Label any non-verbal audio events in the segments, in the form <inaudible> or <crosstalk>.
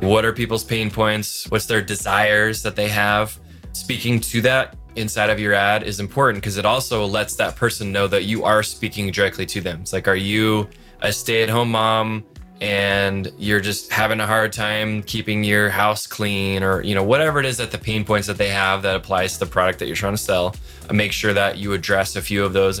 What are people's pain points? What's their desires that they have? Speaking to that inside of your ad is important because it also lets that person know that you are speaking directly to them. It's like, are you a stay at home mom and you're just having a hard time keeping your house clean or, you know, whatever it is that the pain points that they have that applies to the product that you're trying to sell? Make sure that you address a few of those.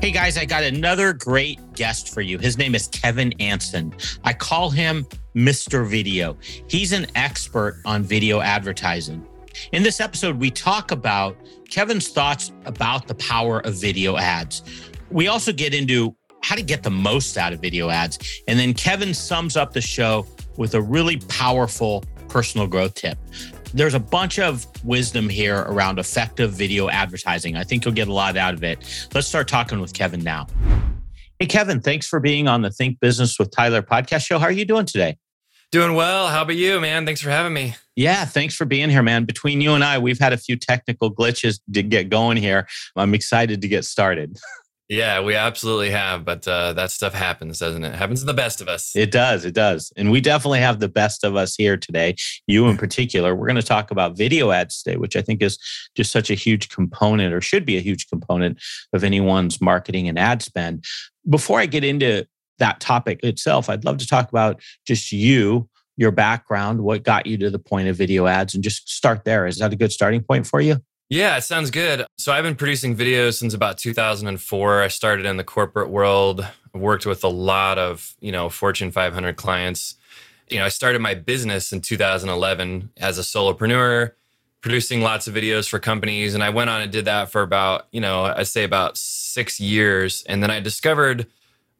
Hey guys, I got another great guest for you. His name is Kevin Anson. I call him Mr. Video. He's an expert on video advertising. In this episode, we talk about Kevin's thoughts about the power of video ads. We also get into how to get the most out of video ads. And then Kevin sums up the show with a really powerful personal growth tip. There's a bunch of wisdom here around effective video advertising. I think you'll get a lot out of it. Let's start talking with Kevin now. Hey, Kevin, thanks for being on the Think Business with Tyler podcast show. How are you doing today? Doing well. How about you, man? Thanks for having me. Yeah, thanks for being here, man. Between you and I, we've had a few technical glitches to get going here. I'm excited to get started. <laughs> Yeah, we absolutely have, but uh, that stuff happens, doesn't it? it? Happens to the best of us. It does, it does, and we definitely have the best of us here today. You in particular. We're going to talk about video ads today, which I think is just such a huge component, or should be a huge component of anyone's marketing and ad spend. Before I get into that topic itself, I'd love to talk about just you, your background, what got you to the point of video ads, and just start there. Is that a good starting point for you? Yeah, it sounds good. So I've been producing videos since about 2004. I started in the corporate world, worked with a lot of, you know, Fortune 500 clients. You know, I started my business in 2011 as a solopreneur, producing lots of videos for companies. And I went on and did that for about, you know, I'd say about six years. And then I discovered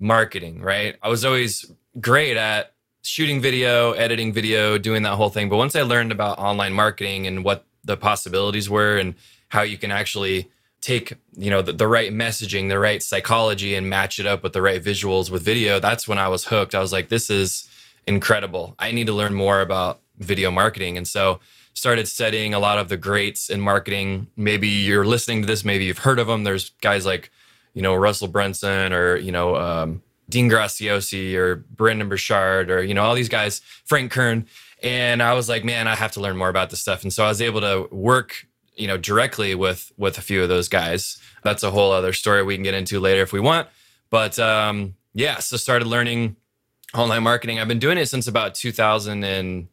marketing, right? I was always great at shooting video, editing video, doing that whole thing. But once I learned about online marketing and what the possibilities were and how you can actually take you know the, the, right messaging the right psychology and match it up with the right visuals with video. That's when i was hooked. I was like this is incredible. I need to learn more about video marketing. And so started studying a lot of the greats in marketing. Maybe you're listening to this maybe you've heard of them. There's guys like you know russell brunson or you know um, dean graziosi or brendon burchard or you know all these guys. Frank kern and I was like, man, I have to learn more about this stuff. And so I was able to work, you know, directly with with a few of those guys. That's a whole other story we can get into later if we want. But um, yeah, so started learning online marketing. I've been doing it since about 2000 and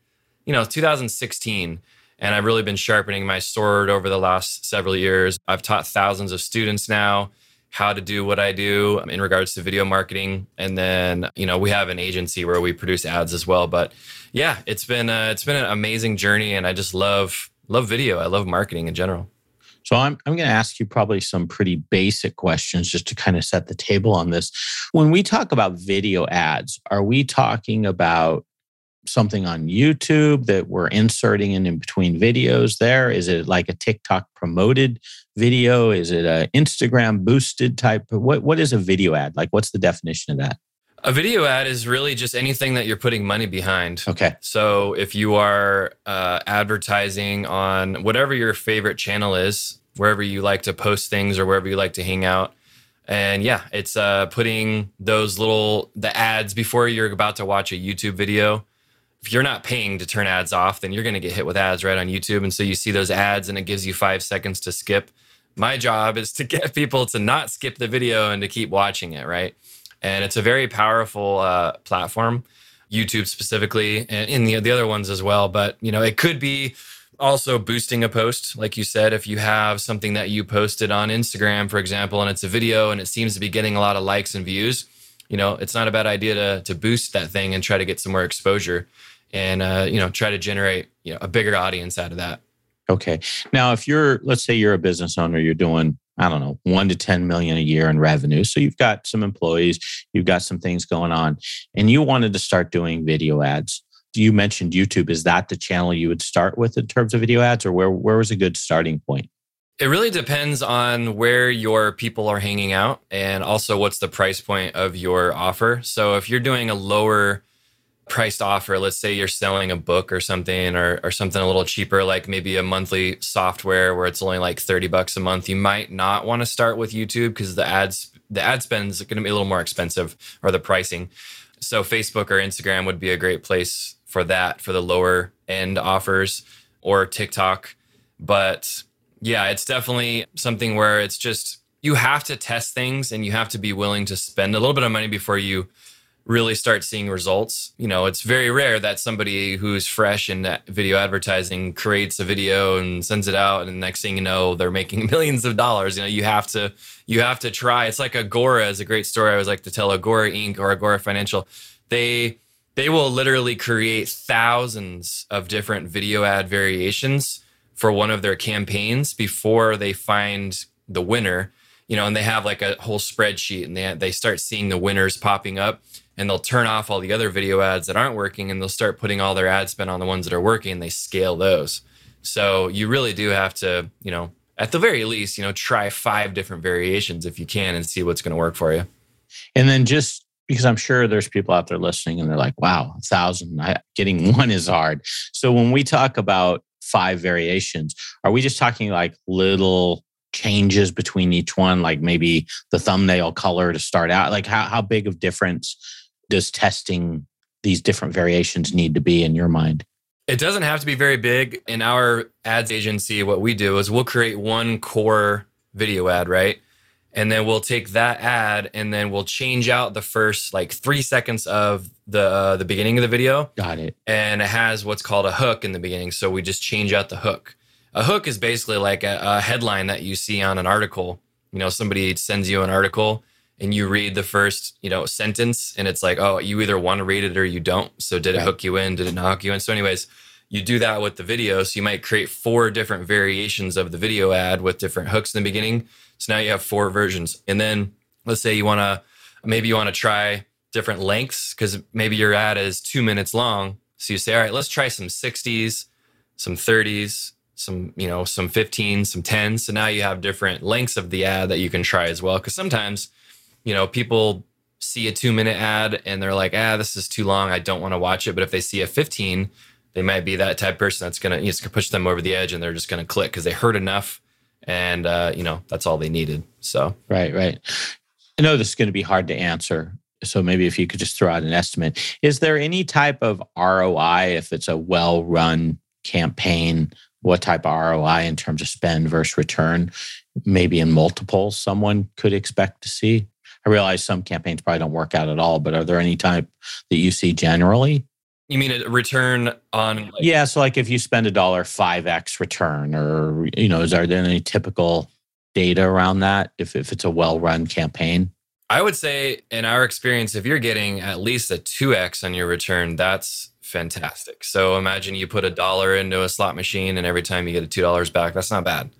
you know 2016 and I've really been sharpening my sword over the last several years. I've taught thousands of students now how to do what I do in regards to video marketing. And then, you know, we have an agency where we produce ads as well. But yeah, it's been uh, it's been an amazing journey, and I just love love video. I love marketing in general. So I'm I'm going to ask you probably some pretty basic questions just to kind of set the table on this. When we talk about video ads, are we talking about something on YouTube that we're inserting in, in between videos there? Is it like a TikTok promoted video? Is it a Instagram boosted type? What what is a video ad? Like what's the definition of that? A video ad is really just anything that you're putting money behind. Okay. So if you are uh, advertising on whatever your favorite channel is, wherever you like to post things or wherever you like to hang out, And yeah, it's uh, putting those little the ads before you're about to watch a YouTube video. If you're not paying to turn ads off, then you're going to get hit with ads right on YouTube. And so you see those ads, and it gives you five seconds to skip. My job is to <laughs> get people to not skip the video and to keep watching it, right? And it's a very powerful uh, platform, YouTube specifically, and in the the other ones as well. But you know, it could be also boosting a post like you said if you have something that you posted on instagram for example and it's a video and it seems to be getting a lot of likes and views you know it's not a bad idea to to boost that thing and try to get some more exposure and uh, you know try to generate you know a bigger audience out of that okay now if you're let's say you're a business owner you're doing i don't know 1 to 10 million a year in revenue so you've got some employees you've got some things going on and you wanted to start doing video ads you mentioned YouTube. Is that the channel you would start with in terms of video ads, or where where was a good starting point? It really depends on where your people are hanging out and also what's the price point of your offer. So if you're doing a lower priced offer, let's say you're selling a book or something or, or something a little cheaper, like maybe a monthly software where it's only like 30 bucks a month, you might not want to start with YouTube because the ads the ad spend is going to be a little more expensive or the pricing. So Facebook or Instagram would be a great place for that for the lower end offers or TikTok. But yeah, it's definitely something where it's just you have to test things and you have to be willing to spend a little bit of money before you really start seeing results. You know, it's very rare that somebody who's fresh in video advertising creates a video and sends it out and the next thing you know they're making <laughs> millions of dollars. You know, you have to you have to try. It's like Agora is a great story I always like to tell Agora Inc or Agora Financial. They they will literally create thousands of different video ad variations for one of their campaigns before they find the winner you know and they have like a whole spreadsheet and they they start seeing the winners popping up and they'll turn off all the other video ads that aren't working and they'll start putting all their ad spend on the ones that are working and they scale those so you really do have to you know at the very least you know try five different variations if you can and see what's going to work for you and then just because I'm sure there's people out there listening and they're like, wow, a thousand, I, getting <laughs> one is hard. So when we talk about five variations, are we just talking like little changes between each one, like maybe the thumbnail color to start out? Like how, how big of difference does testing these different variations need to be in your mind? It doesn't have to be very big. In our ads agency, what we do is we'll create one core video ad, right? and then we'll take that ad and then we'll change out the first like three seconds of the uh, the beginning of the video. Got it. And it has what's called a hook in the beginning, so we just change out the hook. A hook is basically like a, a headline that you see on an article. You know, somebody sends you an article and you read the first you know sentence, and it's like, oh, you either want to read it or you don't. So did it right. hook you in? Did it not hook you in? So, anyways. You do that with the video. So you might create four different variations of the video ad with different hooks in the beginning so now you have four versions. And then let's say you want to, maybe you want to try different lengths because maybe your ad is two minutes long. So you say, all right, let's try some 60s, some 30s, some, you know, some 15s, some 10s. So now you have different lengths of the ad that you can try as well. Cause sometimes, you know, people see a two minute ad and they're like, ah, this is too long. I don't want to watch it. But if they see a 15, they might be that type person that's going to, push them over the edge and they're just going to click because they heard enough and uh, you know that's all they needed. So right, right. I know this is going to be hard to answer. So maybe if you could just throw out an estimate, is there any type of ROI if it's a well-run campaign? What type of ROI in terms of spend versus return, maybe in multiples, someone could expect to see? I realize some campaigns probably don't work out at all, but are there any type that you see generally? You mean a return on? Like- yeah, so like if you spend a dollar, five x return, or you know, is there any typical data around that? If if it's a well run campaign, I would say in our experience, if you're getting at least a two x on your return, that's fantastic. So imagine you put a dollar into a slot machine, and every time you get a two dollars back, that's not bad.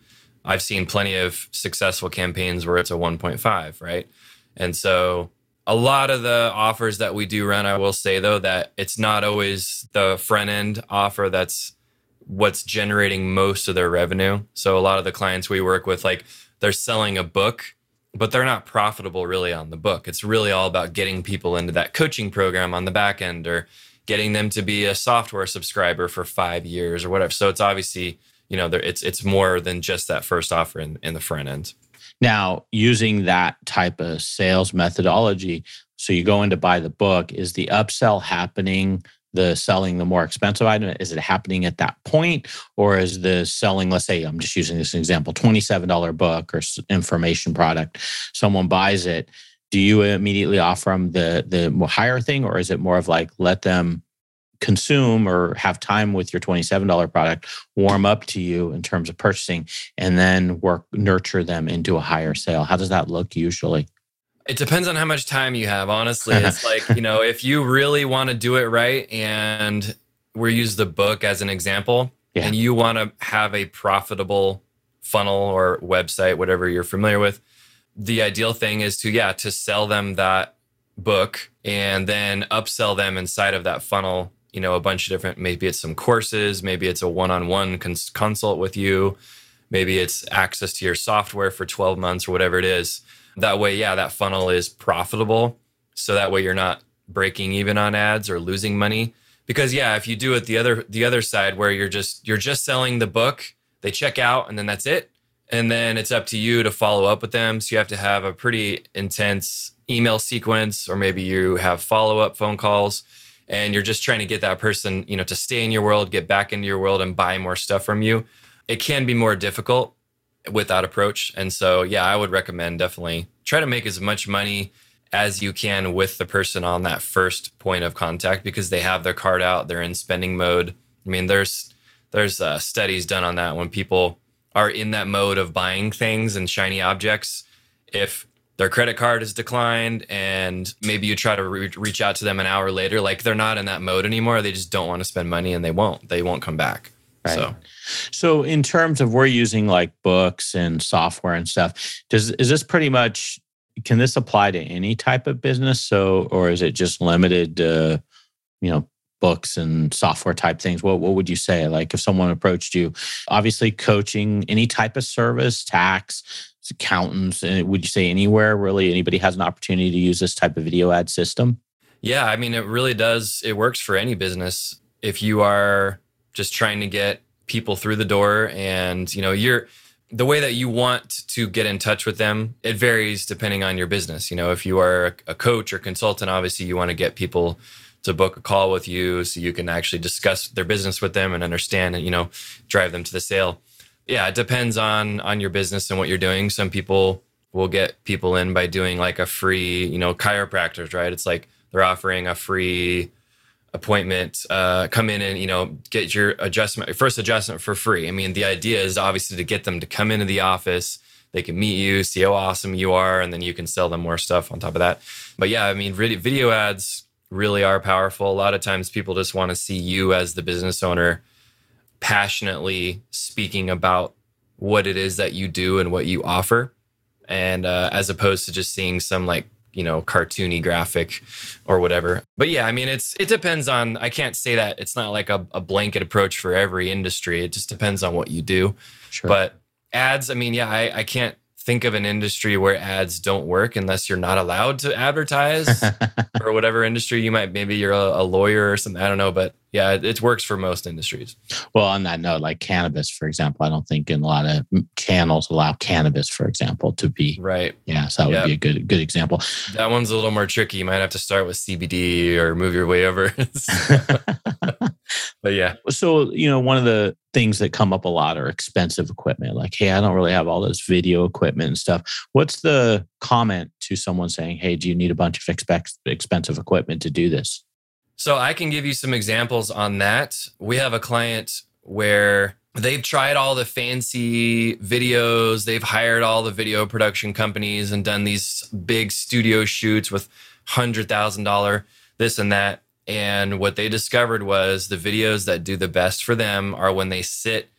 I've seen plenty of successful campaigns where it's a 1.5, right? And so a lot of the offers that we do run, I will say though, that it's not always the front end offer that's what's generating most of their revenue. So a lot of the clients we work with, like they're selling a book, but they're not profitable really on the book. It's really all about getting people into that coaching program on the back end or getting them to be a software subscriber for five years or whatever. So it's obviously you know, it's it's more than just that first offer in, in the front end. Now, using that type of sales methodology, so you go in to buy the book, is the upsell happening? The selling the more expensive item is it happening at that point, or is the selling? Let's say I'm just using this example: twenty-seven dollar book or information product. Someone buys it. Do you immediately offer them the the higher thing, or is it more of like let them consume or have time with your $27 product warm up to you in terms of purchasing and then work nurture them into a higher sale? How does that look usually? It depends on how much time you have honestly. <laughs> It's like you know if you really want to do it right and we use the book as an example yeah. and you want to have a profitable funnel or website whatever you're familiar with the ideal thing is to yeah to sell them that book and then upsell them inside of that funnel you know a bunch of different maybe it's some courses maybe it's a one-on-one cons- consult with you maybe it's access to your software for 12 months or whatever it is. That way yeah that funnel is profitable. So that way you're not breaking even on ads or losing money. Because yeah if you do it the other the other side where you're just you're just selling the book they check out and then that's it. And then it's up to you to follow up with them. So you have to have a pretty intense email sequence or maybe you have follow up phone calls and you're just trying to get that person, you know, to stay in your world, get back into your world and buy more stuff from you, it can be more difficult with that approach. And so, yeah, I would recommend definitely try to make as much money as you can with the person on that first point of contact because they have their card out, they're in spending mode. I mean, there's there's uh, studies done on that when people are in that mode of buying things and shiny objects. If their credit card is declined and maybe you try to re- reach out to them an hour later like they're not in that mode anymore. They just don't want to spend money and they won't. They won't come back. Right. so so in terms of we're using like books and software and stuff does is this pretty much can this apply to any type of business? So or is it just limited to you know books and software type things? What, what would you say? Like if someone approached you obviously coaching any type of service tax accountants and would you say anywhere really? Anybody has an opportunity to use this type of video ad system? Yeah i mean it really does it works for any business. If you are just trying to get people through the door and you know you're the way that you want to get in touch with them it varies depending on your business. You know if you are a coach or consultant obviously you want to get people to book a call with you so you can actually discuss their business with them and understand and you know drive them to the sale yeah, it depends on on your business and what you're doing. Some people will get people in by doing like a free, you know, chiropractors, right? It's like they're offering a free appointment, uh, come in and, you know, get your adjustment, first adjustment for free. I mean, the idea is obviously to get them to come into the office. They can meet you, see how awesome you are, and then you can sell them more stuff on top of that. But yeah, I mean, video ads really are powerful. A lot of times people just want to see you as the business owner passionately speaking about what it is that you do and what you offer. And uh, as opposed to just seeing some like you know cartoony graphic or whatever. But yeah i mean it's it depends on i can't say that it's not like a, a blanket approach for every industry. It just depends on what you do. Sure. but ads i mean yeah I, I can't think of an industry where ads don't work unless you're not allowed to advertise <laughs> or whatever industry. You might maybe you're a, a, lawyer or something i don't know but yeah it, it, works for most industries well on that note like cannabis for example i don't think in a lot of channels allow cannabis for example to be right yeah so that would be a good good example that one's a little more tricky you might have to start with cbd or move your way over <laughs> <laughs> but yeah. So, you know, one of the things that come up a lot are expensive equipment. Like, hey, I don't really have all this video equipment and stuff. What's the comment to someone saying, hey, do you need a bunch of expensive equipment to do this? So, I can give you some examples on that. We have a client where they've tried all the fancy videos, they've hired all the video production companies and done these big studio shoots with $100,000 this and that and what they discovered was the videos that do the best for them are when they sit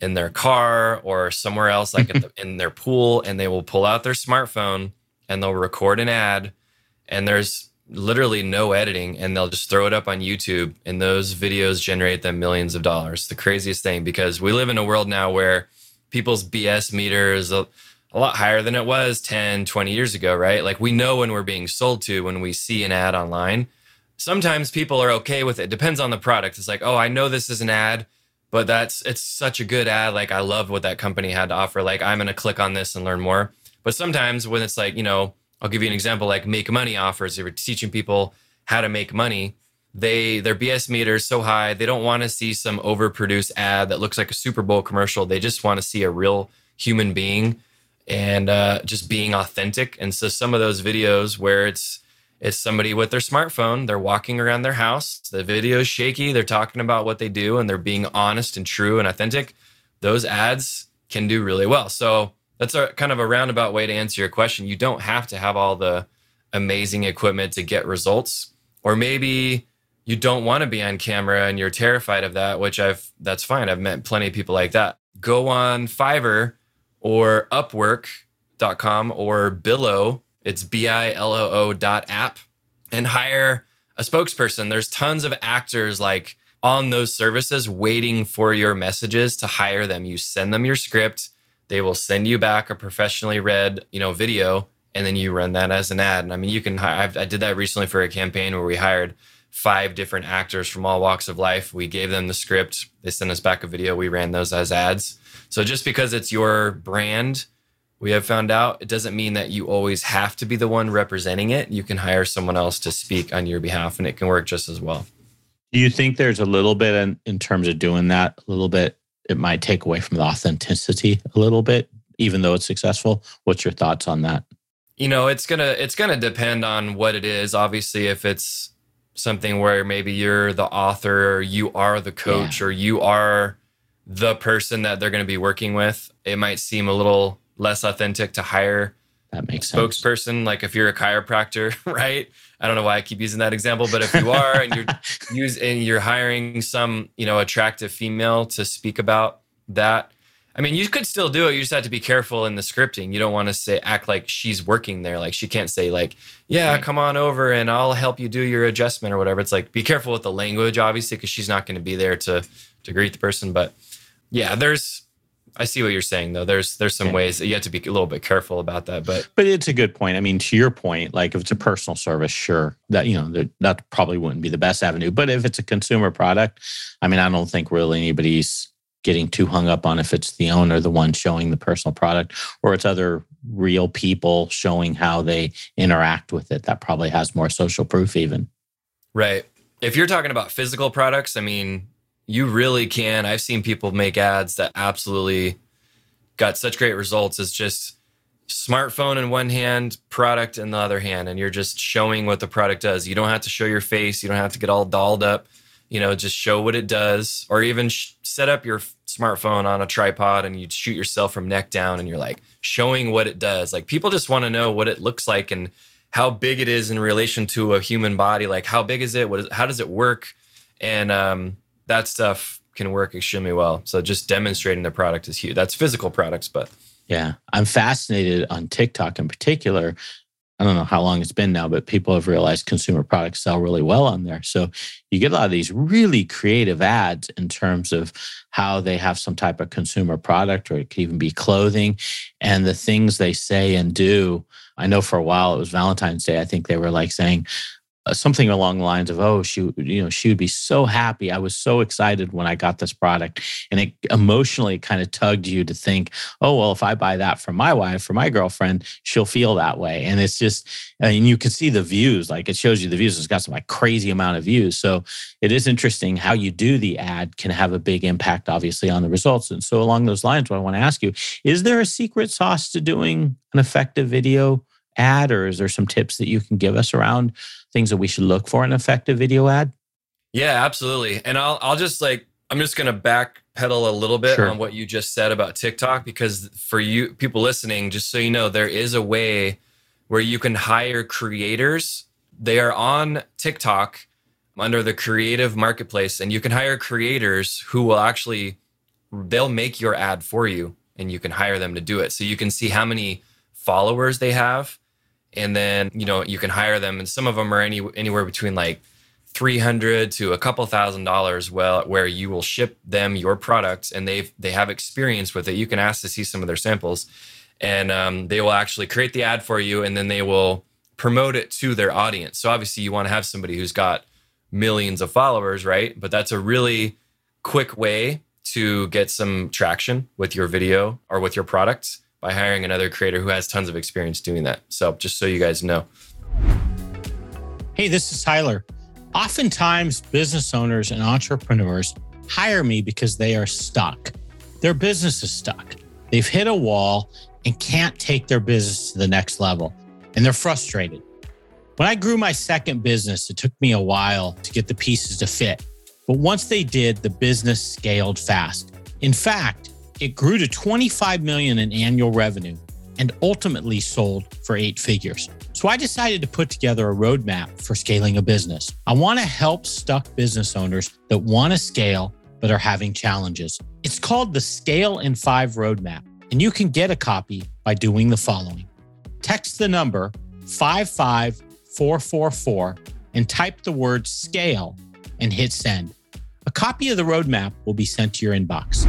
in their car or somewhere else, like the, <laughs> in their pool, and they will pull out their smartphone and they'll record an ad. And there's literally no editing, and they'll just throw it up on YouTube. And those videos generate them millions of dollars. The craziest thing because we live in a world now where people's BS meter is a, a lot higher than it was 10, 20 years ago, right? Like we know when we're being sold to when we see an ad online sometimes people are okay with it. Depends on the product. It's like, oh, I know this is an ad, but that's it's such a good ad. Like I love what that company had to offer. Like I'm gonna click on this and learn more. But sometimes when it's like, you know, I'll give you an example like make money offers. They were teaching people how to make money. They their BS meter is so high, they don't want to see some overproduced ad that looks like a Super Bowl commercial. They just want to see a real human being and uh, just being authentic. And so some of those videos where it's it's somebody with their smartphone, they're walking around their house, the video is shaky, they're talking about what they do, and they're being honest and true and authentic. Those ads can do really well. So that's a kind of a roundabout way to answer your question. You don't have to have all the amazing equipment to get results, or maybe you don't want to be on camera and you're terrified of that, which I've that's fine. I've met plenty of people like that. Go on Fiverr or Upwork.com or Billo. It's B I L O O dot app and hire a spokesperson. There's tons of actors like on those services waiting for your messages to hire them. You send them your script, they will send you back a professionally read, you know, video, and then you run that as an ad. And I mean, you can. I've, I did that recently for a campaign where we hired five different actors from all walks of life. We gave them the script. They sent us back a video. We ran those as ads. So just because it's your brand, we have found out it doesn't mean that you always have to be the one representing it. You can hire someone else to speak on your behalf and it can work just as well. Do you think there's a little bit in, in terms of doing that, a little bit, it might take away from the authenticity a little bit, even though it's successful? What's your thoughts on that? You know, it's gonna it's gonna depend on what it is. Obviously, if it's something where maybe you're the author or you are the coach yeah. or you are the person that they're going to be working with, it might seem a little less authentic to hire that makes spokesperson. Sense. Like if you're a chiropractor, <laughs> right? I don't know why I keep using that example, but if you are and you're <laughs> using you're hiring some, you know, attractive female to speak about that, I mean, you could still do it. You just have to be careful in the scripting. You don't want to say act like she's working there. Like she can't say like, "Yeah, right. come on over and I'll help you do your adjustment or whatever." It's like be careful with the language, obviously, because she's not going to be there to to greet the person. But yeah, there's. I see what you're saying though. There's there's some yeah. ways that you have to be a little bit careful about that. But but it's a good point. I mean, to your point, like if it's a personal service, sure, that you know that probably wouldn't be the best avenue. But if it's a consumer product, I mean, I don't think really anybody's getting too hung up on if it's the owner, the one showing the personal product, or it's other real people showing how they interact with it. That probably has more social proof, even. Right. If you're talking about physical products, I mean, you really can. I've seen people make ads that absolutely got such great results. It's just smartphone in one hand, product in the other hand, and you're just showing what the product does. You don't have to show your face, you don't have to get all dolled up you know, just show what it does, or even sh- set up your smartphone on a tripod and you shoot yourself from neck down and you're like showing what it does. Like people just want to know what it looks like and how big it is in relation to a human body. Like how big is it? What is, how does it work? And um, that stuff can work extremely well. So just demonstrating the product is huge. That's physical products, but yeah, I'm fascinated on TikTok in particular I don't know how long it's been now, but people have realized consumer products sell really well on there. So you get a lot of these really creative ads in terms of how they have some type of consumer product, or it could even be clothing, and the things they say and do. I know for a while it was Valentine's Day. I think they were like saying, Uh, something along the lines of oh she you know she would be so happy. I was so excited when i got this product. And it emotionally kind of tugged you to think oh well if i buy that for my wife for my girlfriend she'll feel that way. And it's just and you can see the views like it shows you the views. It's got some like crazy amount of views. So it is interesting how you do the ad can have a big impact obviously on the results. And so along those lines what i want to ask you is there a secret sauce to doing an effective video ad or is there some tips that you can give us around things that we should look for in an effective video ad? Yeah, absolutely. And I'll I'll just like I'm just going to backpedal a little bit sure. on what you just said about TikTok because for you people listening, just so you know, there is a way where you can hire creators. They are on TikTok under the creative marketplace and you can hire creators who will actually they'll make your ad for you and you can hire them to do it. So you can see how many followers they have and then you know you can hire them and some of them are any anywhere between like 300 to a couple thousand dollars well where you will ship them your products and they've they have experience with it. You can ask to see some of their samples and um, they will actually create the ad for you and then they will promote it to their audience. So obviously you want to have somebody who's got millions of followers right? But that's a really quick way to get some traction with your video or with your products by hiring another creator who has tons of experience doing that. So, just so you guys know. Hey, this is Tyler. Oftentimes, business owners and entrepreneurs hire me because they are stuck. Their business is stuck. They've hit a wall and can't take their business to the next level, and they're frustrated. When I grew my second business, it took me a while to get the pieces to fit. But once they did, the business scaled fast. In fact, it grew to 25 million in annual revenue and ultimately sold for eight figures. So I decided to put together a roadmap for scaling a business. I want to help stuck business owners that want to scale but are having challenges. It's called the Scale in 5 Roadmap, and you can get a copy by doing the following. Text the number 55444 and type the word scale and hit send. A copy of the roadmap will be sent to your inbox.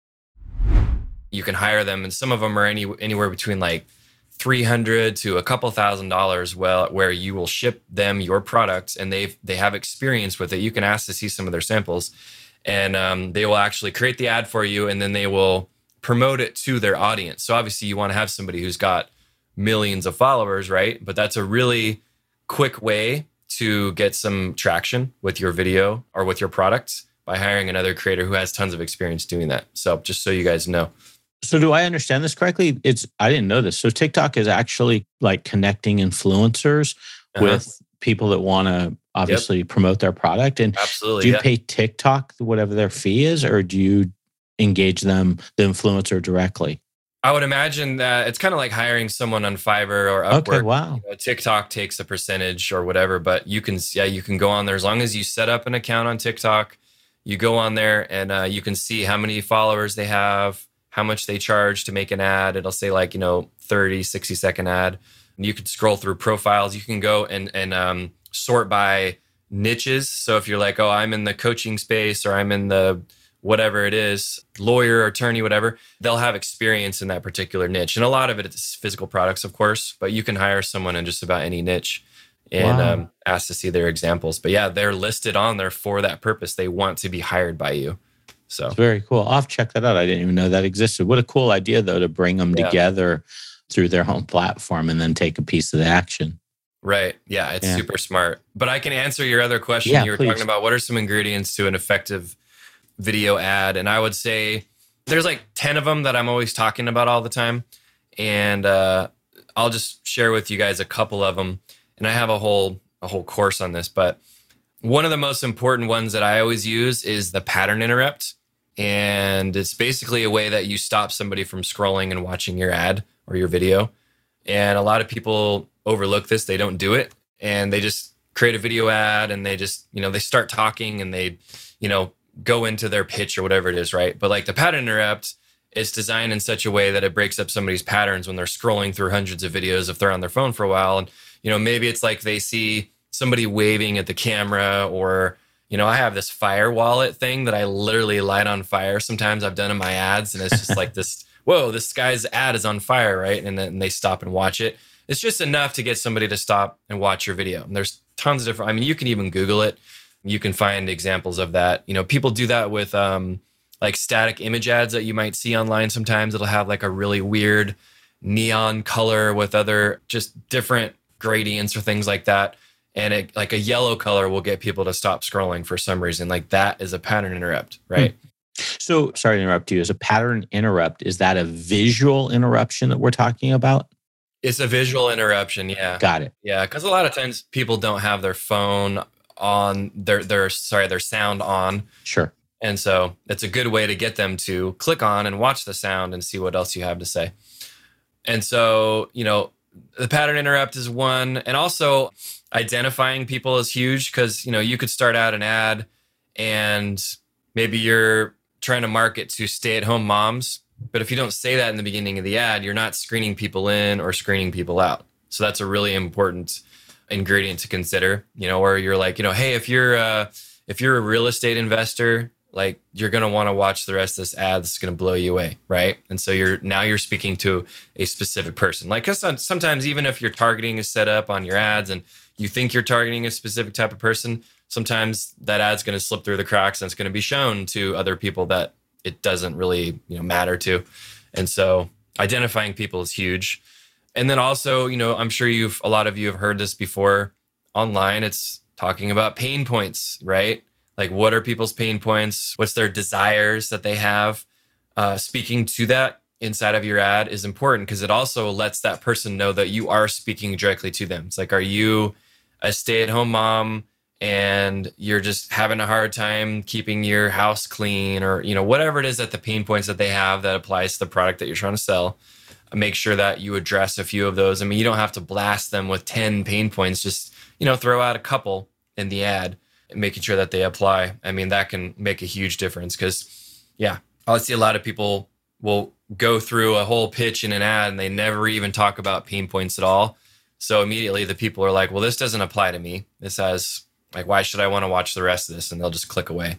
You can hire them. And some of them are any, anywhere between like 300 to a couple thousand dollars well where you will ship them your product and they they have experience with it. You can ask to see some of their samples. And um, they will actually create the ad for you and then they will promote it to their audience. So obviously you want to have somebody who's got millions of followers right? But that's a really quick way to get some traction with your video or with your products by hiring another creator who has tons of experience doing that. So just so you guys know So do I understand this correctly? It's I didn't know this. So TikTok is actually like connecting influencers Uh-huh. with people that want to obviously promote their product. And absolutely do you yeah. pay TikTok whatever their fee is, or do you engage them, the influencer directly? I would imagine that it's kind of like hiring someone on Fiverr or Upwork. Okay, wow. You know, TikTok takes a percentage or whatever, but you can yeah you can go on there as long as you set up an account on TikTok. You go on there and uh, you can see how many followers they have, how much they charge to make an ad. It'll say like you know 30, 60 second ad. And you can scroll through profiles. You can go and and um, sort by niches. So if you're like, oh, I'm in the coaching space or I'm in the whatever it is, lawyer, attorney, whatever, they'll have experience in that particular niche. And a lot of it is physical products, of course, but you can hire someone in just about any niche and Wow. um, ask to see their examples. But yeah, they're listed on there for that purpose. They want to be hired by you. So It's very cool. I'll check that out. I didn't even know that existed. What a cool idea, though, to bring them Yeah. together through their home platform and then take a piece of the action. Right. Yeah, it's Yeah. super smart. But I can answer your other question. Yeah, you were please. talking about what are some ingredients to an effective video ad? And I would say there's like 10 of them that I'm always talking about all the time. And uh, I'll just share with you guys a couple of them. And I have a whole a whole course on this, but one of the most important ones that I always use is the pattern interrupt. And it's basically a way that you stop somebody from scrolling and watching your ad or your video. And a lot of people overlook this, they don't do it. And they just create a video ad and they just, you know, they start talking and they, you know, go into their pitch or whatever it is, right? But like the pattern interrupt, it's designed in such a way that it breaks up somebody's patterns when they're scrolling through hundreds of videos if they're on their phone for a while. And, you know, maybe it's like they see somebody waving at the camera or, you know, I have this fire wallet thing that I literally light on fire. Sometimes I've done in my ads and it's just like this, <laughs> whoa, this guy's ad is on fire, right? And then they stop and watch it. It's just enough to get somebody to stop and watch your video. And there's tons of different, I mean, you can even Google it. You can find examples of that. You know, people do that with um, like static image ads that you might see online sometimes. It'll have like a really weird neon color with other just different gradients or things like that. And it like a yellow color will get people to stop scrolling for some reason. Like that is a pattern interrupt, right? So, sorry to interrupt you. Is a pattern interrupt, is that a visual interruption that we're talking about? It's a visual interruption. Yeah. Got it. Yeah. Cause a lot of times people don't have their phone on their, their, sorry, their sound on. Sure. And so it's a good way to get them to click on and watch the sound and see what else you have to say. And so, you know, the pattern interrupt is one. And also identifying people is huge because, you know, you could start out an ad and maybe you're trying to market to stay at home moms. But if you don't say that in the beginning of the ad, you're not screening people in or screening people out. So that's a really important ingredient to consider, you know, or you're like, you know, hey, if you're uh, if you're a real estate investor, like you're gonna want to watch the rest of this ad. That's gonna blow you away, right? And so you're now you're speaking to a specific person. Like, cause sometimes even if your targeting is set up on your ads and you think you're targeting a specific type of person, sometimes that ad's gonna slip through the cracks and it's gonna be shown to other people that it doesn't really you know matter to. And so identifying people is huge. And then also, you know, I'm sure you've a lot of you have heard this before online. It's talking about pain points, right? Like, what are people's pain points? What's their desires that they have? Uh, speaking to that inside of your ad is important because it also lets that person know that you are speaking directly to them. It's like, are you a stay at home mom and you're just having a hard time keeping your house clean or, you know, whatever it is that the pain points that they have that applies to the product that you're trying to sell? Make sure that you address a few of those. I mean, you don't have to blast them with 10 pain points, just, you know, throw out a couple in the ad making sure that they apply. I mean, that can make a huge difference because, yeah, I see a lot of people will go through a whole pitch in an ad and they never even talk about pain points at all. So immediately the people are like, well, this doesn't apply to me. This has, like, why should I want to watch the rest of this? And they'll just click away.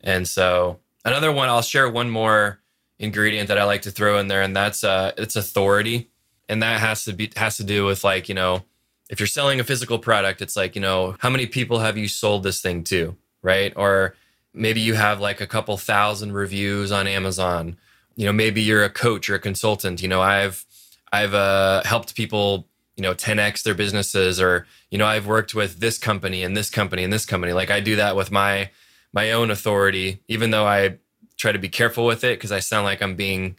And so another one, I'll share one more ingredient that I like to throw in there, and that's uh, it's authority. And that has to be has to do with like, you know, if you're selling a physical product, it's like, you know, how many people have you sold this thing to? Right. Or maybe you have like a couple thousand reviews on Amazon. You know, maybe you're a coach or a consultant. You know, I've, I've uh, helped people, you know, 10x their businesses, or, you know, I've worked with this company and this company and this company. Like I do that with my, my own authority, even though I try to be careful with it because I sound like I'm being,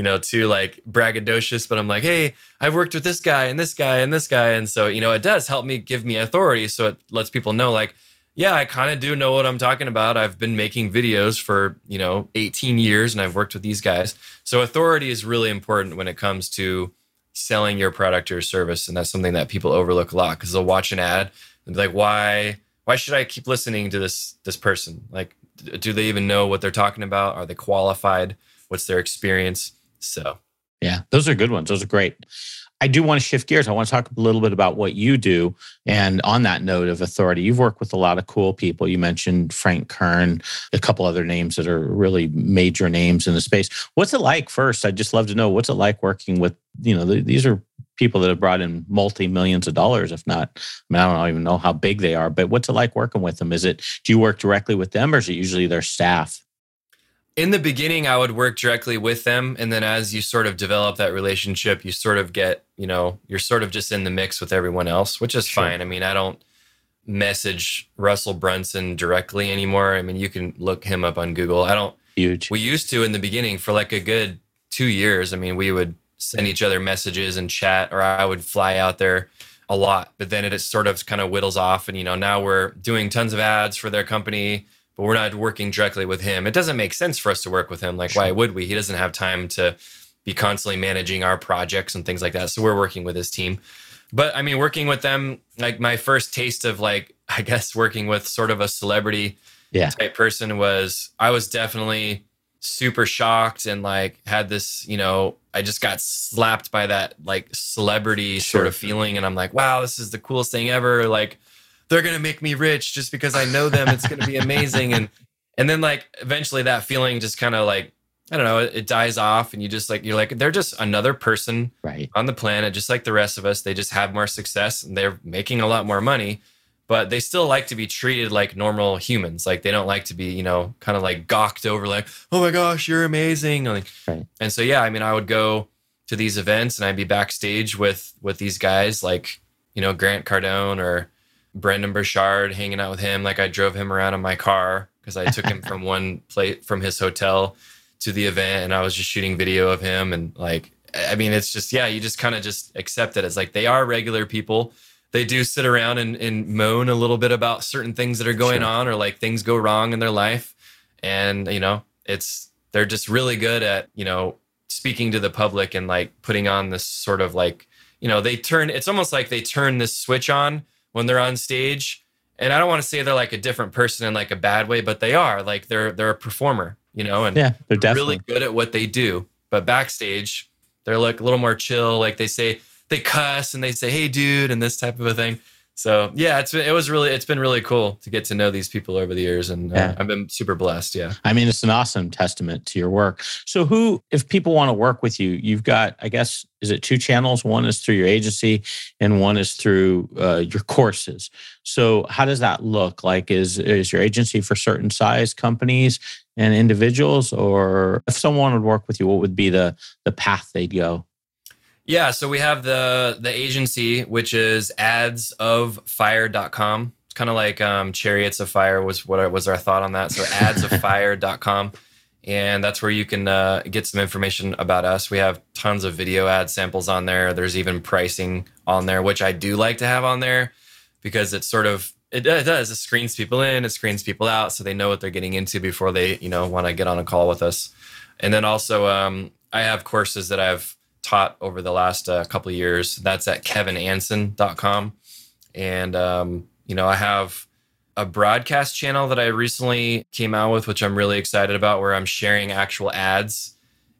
you know, too like braggadocious, but I'm like, hey, I've worked with this guy and this guy and this guy. And so, you know, it does help me give me authority. So it lets people know, like, yeah, I kind of do know what I'm talking about. I've been making videos for, you know, 18 years and I've worked with these guys. So authority is really important when it comes to selling your product or service. And that's something that people overlook a lot because they'll watch an ad and be like, why, why should I keep listening to this, this person? Like, do they even know what they're talking about? Are they qualified? What's their experience? So, yeah, those are good ones. Those are great. I do want to shift gears. I want to talk a little bit about what you do. And on that note of authority, you've worked with a lot of cool people. You mentioned Frank Kern, a couple other names that are really major names in the space. What's it like first? I'd just love to know what's it like working with, you know, these are people that have brought in multi millions of dollars, if not, I mean, I don't even know how big they are, but what's it like working with them? Is it, do you work directly with them or is it usually their staff? In the beginning i would work directly with them. And then as you sort of develop that relationship you sort of get you know you're sort of just in the mix with everyone else which is sure. fine. I mean i don't message russell brunson directly anymore. I mean you can look him up on google. I don't huge. we used to in the beginning for like a good two years. I mean we would send each other messages and chat or i would fly out there a lot. But then it sort of kind of whittles off. And you know now we're doing tons of ads for their company but we're not working directly with him. It doesn't make sense for us to work with him. Like, sure. why would we? He doesn't have time to be constantly managing our projects and things like that. So we're working with his team. But I mean, working with them, like my first taste of like, <laughs> I guess working with sort of a celebrity yeah. type person was I was definitely super shocked and like had this, you know, I just got slapped by that like celebrity sure. sort of feeling. And I'm like, wow, this is the coolest thing ever. Like they're gonna make me rich just because I know them. It's gonna be amazing. and and then like eventually that feeling just kind of like I don't know, it, it, dies off, and you just like you're like they're just another person right. on the planet, just like the rest of us. They just have more success and they're making a lot more money, but they still like to be treated like normal humans. Like they don't like to be, you know, kind of like gawked over, like, oh my gosh, you're amazing. Like, right. and so yeah, I mean, I would go to these events and I'd be backstage with with these guys, like you know Grant Cardone or Brendon Burchard, hanging out with him. Like I drove him around in my car because I took him <laughs> from one place from his hotel to the event, and I was just shooting video of him. And like, I mean, it's just yeah, you just kind of just accept it It's like they are regular people. They do sit around and, and moan a little bit about certain things that are going sure. on, or like things go wrong in their life, and you know, it's they're just really good at you know speaking to the public and like putting on this sort of like you know they turn it's almost like they turn this switch on when they're on stage. And I don't want to say they're like a different person in like a bad way, but they are like they're they're a performer. you know, and yeah, they're definitely really good at what they do. But backstage, they're like a little more chill. Like they say, they cuss and they say, "Hey, dude," and this type of a thing. So yeah, it's been, it was really it's been really cool to get to know these people over the years, and uh, yeah. I've been super blessed. Yeah, I mean it's an awesome testament to your work. So who, if people want to work with you, you've got I guess is it two channels? One is through your agency, and one is through uh, your courses. So how does that look? Like is is your agency for certain size companies and individuals, or if someone would work with you, what would be the the path they'd go? Yeah, so we have the the agency, which is adsoffire.com. It's kind of like um, Chariots of Fire was what was our thought on that. So <laughs> adsoffire.com. And that's where you can uh, get some information about us. We have tons of video ad samples on there. There's even pricing on there, which I do like to have on there because it's sort of it, it does. It screens people in, it screens people out, so they know what they're getting into before they, you know, want to get on a call with us. And then also, um, I have courses that I've taught over the last uh, couple years. That's at kevinanson.com. And, um, you know, I have a broadcast channel that I recently came out with, which I'm really excited about, where I'm sharing actual ads,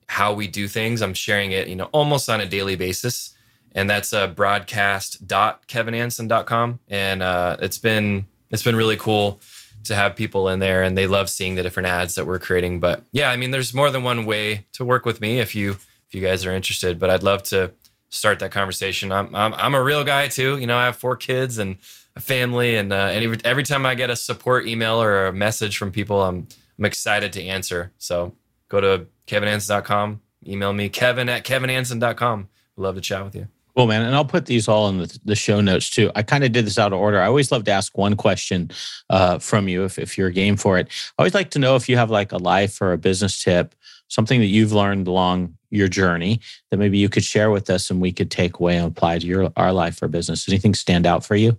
how we do things. I'm sharing it, you know, almost on a daily basis. And that's uh, broadcast.kevinanson.com. And uh, it's been it's been really cool to have people in there and they love seeing the different ads that we're creating. But yeah, I mean, there's more than one way to work with me if you if you guys are interested. But I'd love to start that conversation. I'm I'm, I'm a real guy too. You know, I have four kids and a family, and uh, and every, every time I get a support email or a message from people, I'm I'm excited to answer. So go to kevinanson.com, email me kevin at kevinanson.com. Love to chat with you. Cool, man. And I'll put these all in the, the show notes too. I kind of did this out of order. I always love to ask one question uh, from you if, if you're game for it. I always like to know if you have like a life or a business tip, something that you've learned along your journey that maybe you could share with us and we could take away and apply to your our life or business. Does anything stand out for you?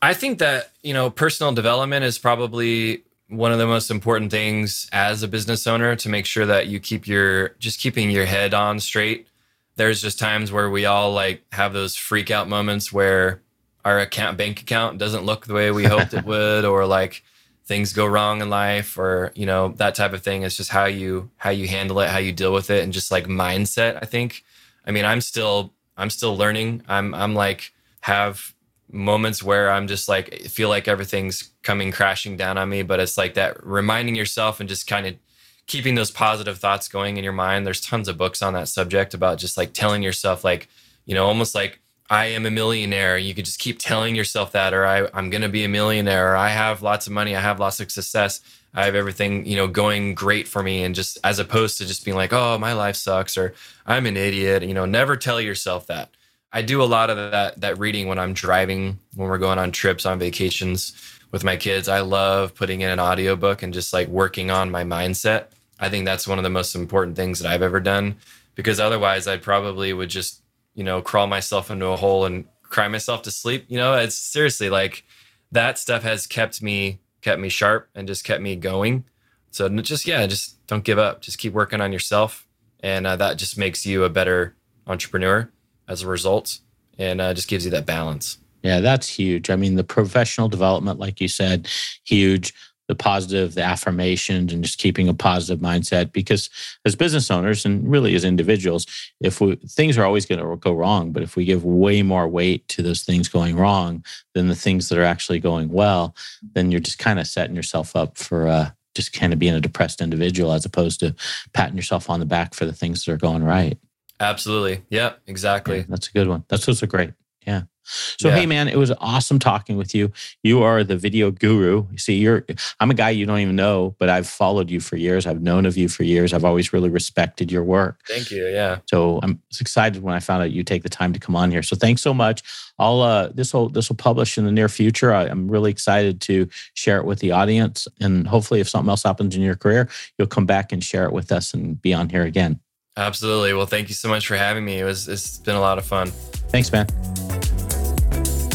I think that, you know, personal development is probably one of the most important things as a business owner to make sure that you keep your just keeping your head on straight. There's just times where we all like have those freak out moments where our account bank account doesn't look the way we hoped it <laughs> would or like things go wrong in life or you know that type of thing. It's just how you how you handle it how you deal with it and just like mindset i think. I mean i'm still i'm still learning. I'm i'm like have moments where i'm just like feel like everything's coming crashing down on me but it's like that reminding yourself and just kind of keeping those positive thoughts going in your mind. There's tons of books on that subject about just like telling yourself like you know almost like I am a millionaire. You could just keep telling yourself that, or I, I'm going to be a millionaire, or I have lots of money, I have lots of success, I have everything, you know, going great for me. And just as opposed to just being like, oh, my life sucks, or I'm an idiot, you know, never tell yourself that. I do a lot of that that reading when I'm driving, when we're going on trips, on vacations with my kids. I love putting in an audiobook and just like working on my mindset. I think that's one of the most important things that I've ever done because otherwise I probably would just you know, crawl myself into a hole and cry myself to sleep. You know, it's seriously like that stuff has kept me kept me sharp and just kept me going. So just yeah, just don't give up. Just keep working on yourself, and uh, that just makes you a better entrepreneur as a result, and uh, just gives you that balance. Yeah, that's huge. I mean, the professional development, like you said, huge the positive, the affirmations, and just keeping a positive mindset. Because as business owners and really as individuals, if we things are always going to go wrong, but if we give way more weight to those things going wrong than the things that are actually going well, then you're just kind of setting yourself up for uh, just kind of being a depressed individual as opposed to patting yourself on the back for the things that are going right. Absolutely. Yeah, exactly. Yeah, that's a good one. That's also great. Yeah. So yeah. hey man, it was awesome talking with you. You are the video guru. You see, you're I'm a guy you don't even know, but I've followed you for years. I've known of you for years. I've always really respected your work. Thank you. Yeah. So I'm excited when I found out you take the time to come on here. So thanks so much. I'll uh this will this will publish in the near future. I, I'm really excited to share it with the audience. And hopefully if something else happens in your career, you'll come back and share it with us and be on here again. Absolutely. Well, thank you so much for having me. It was it's been a lot of fun. Thanks, man.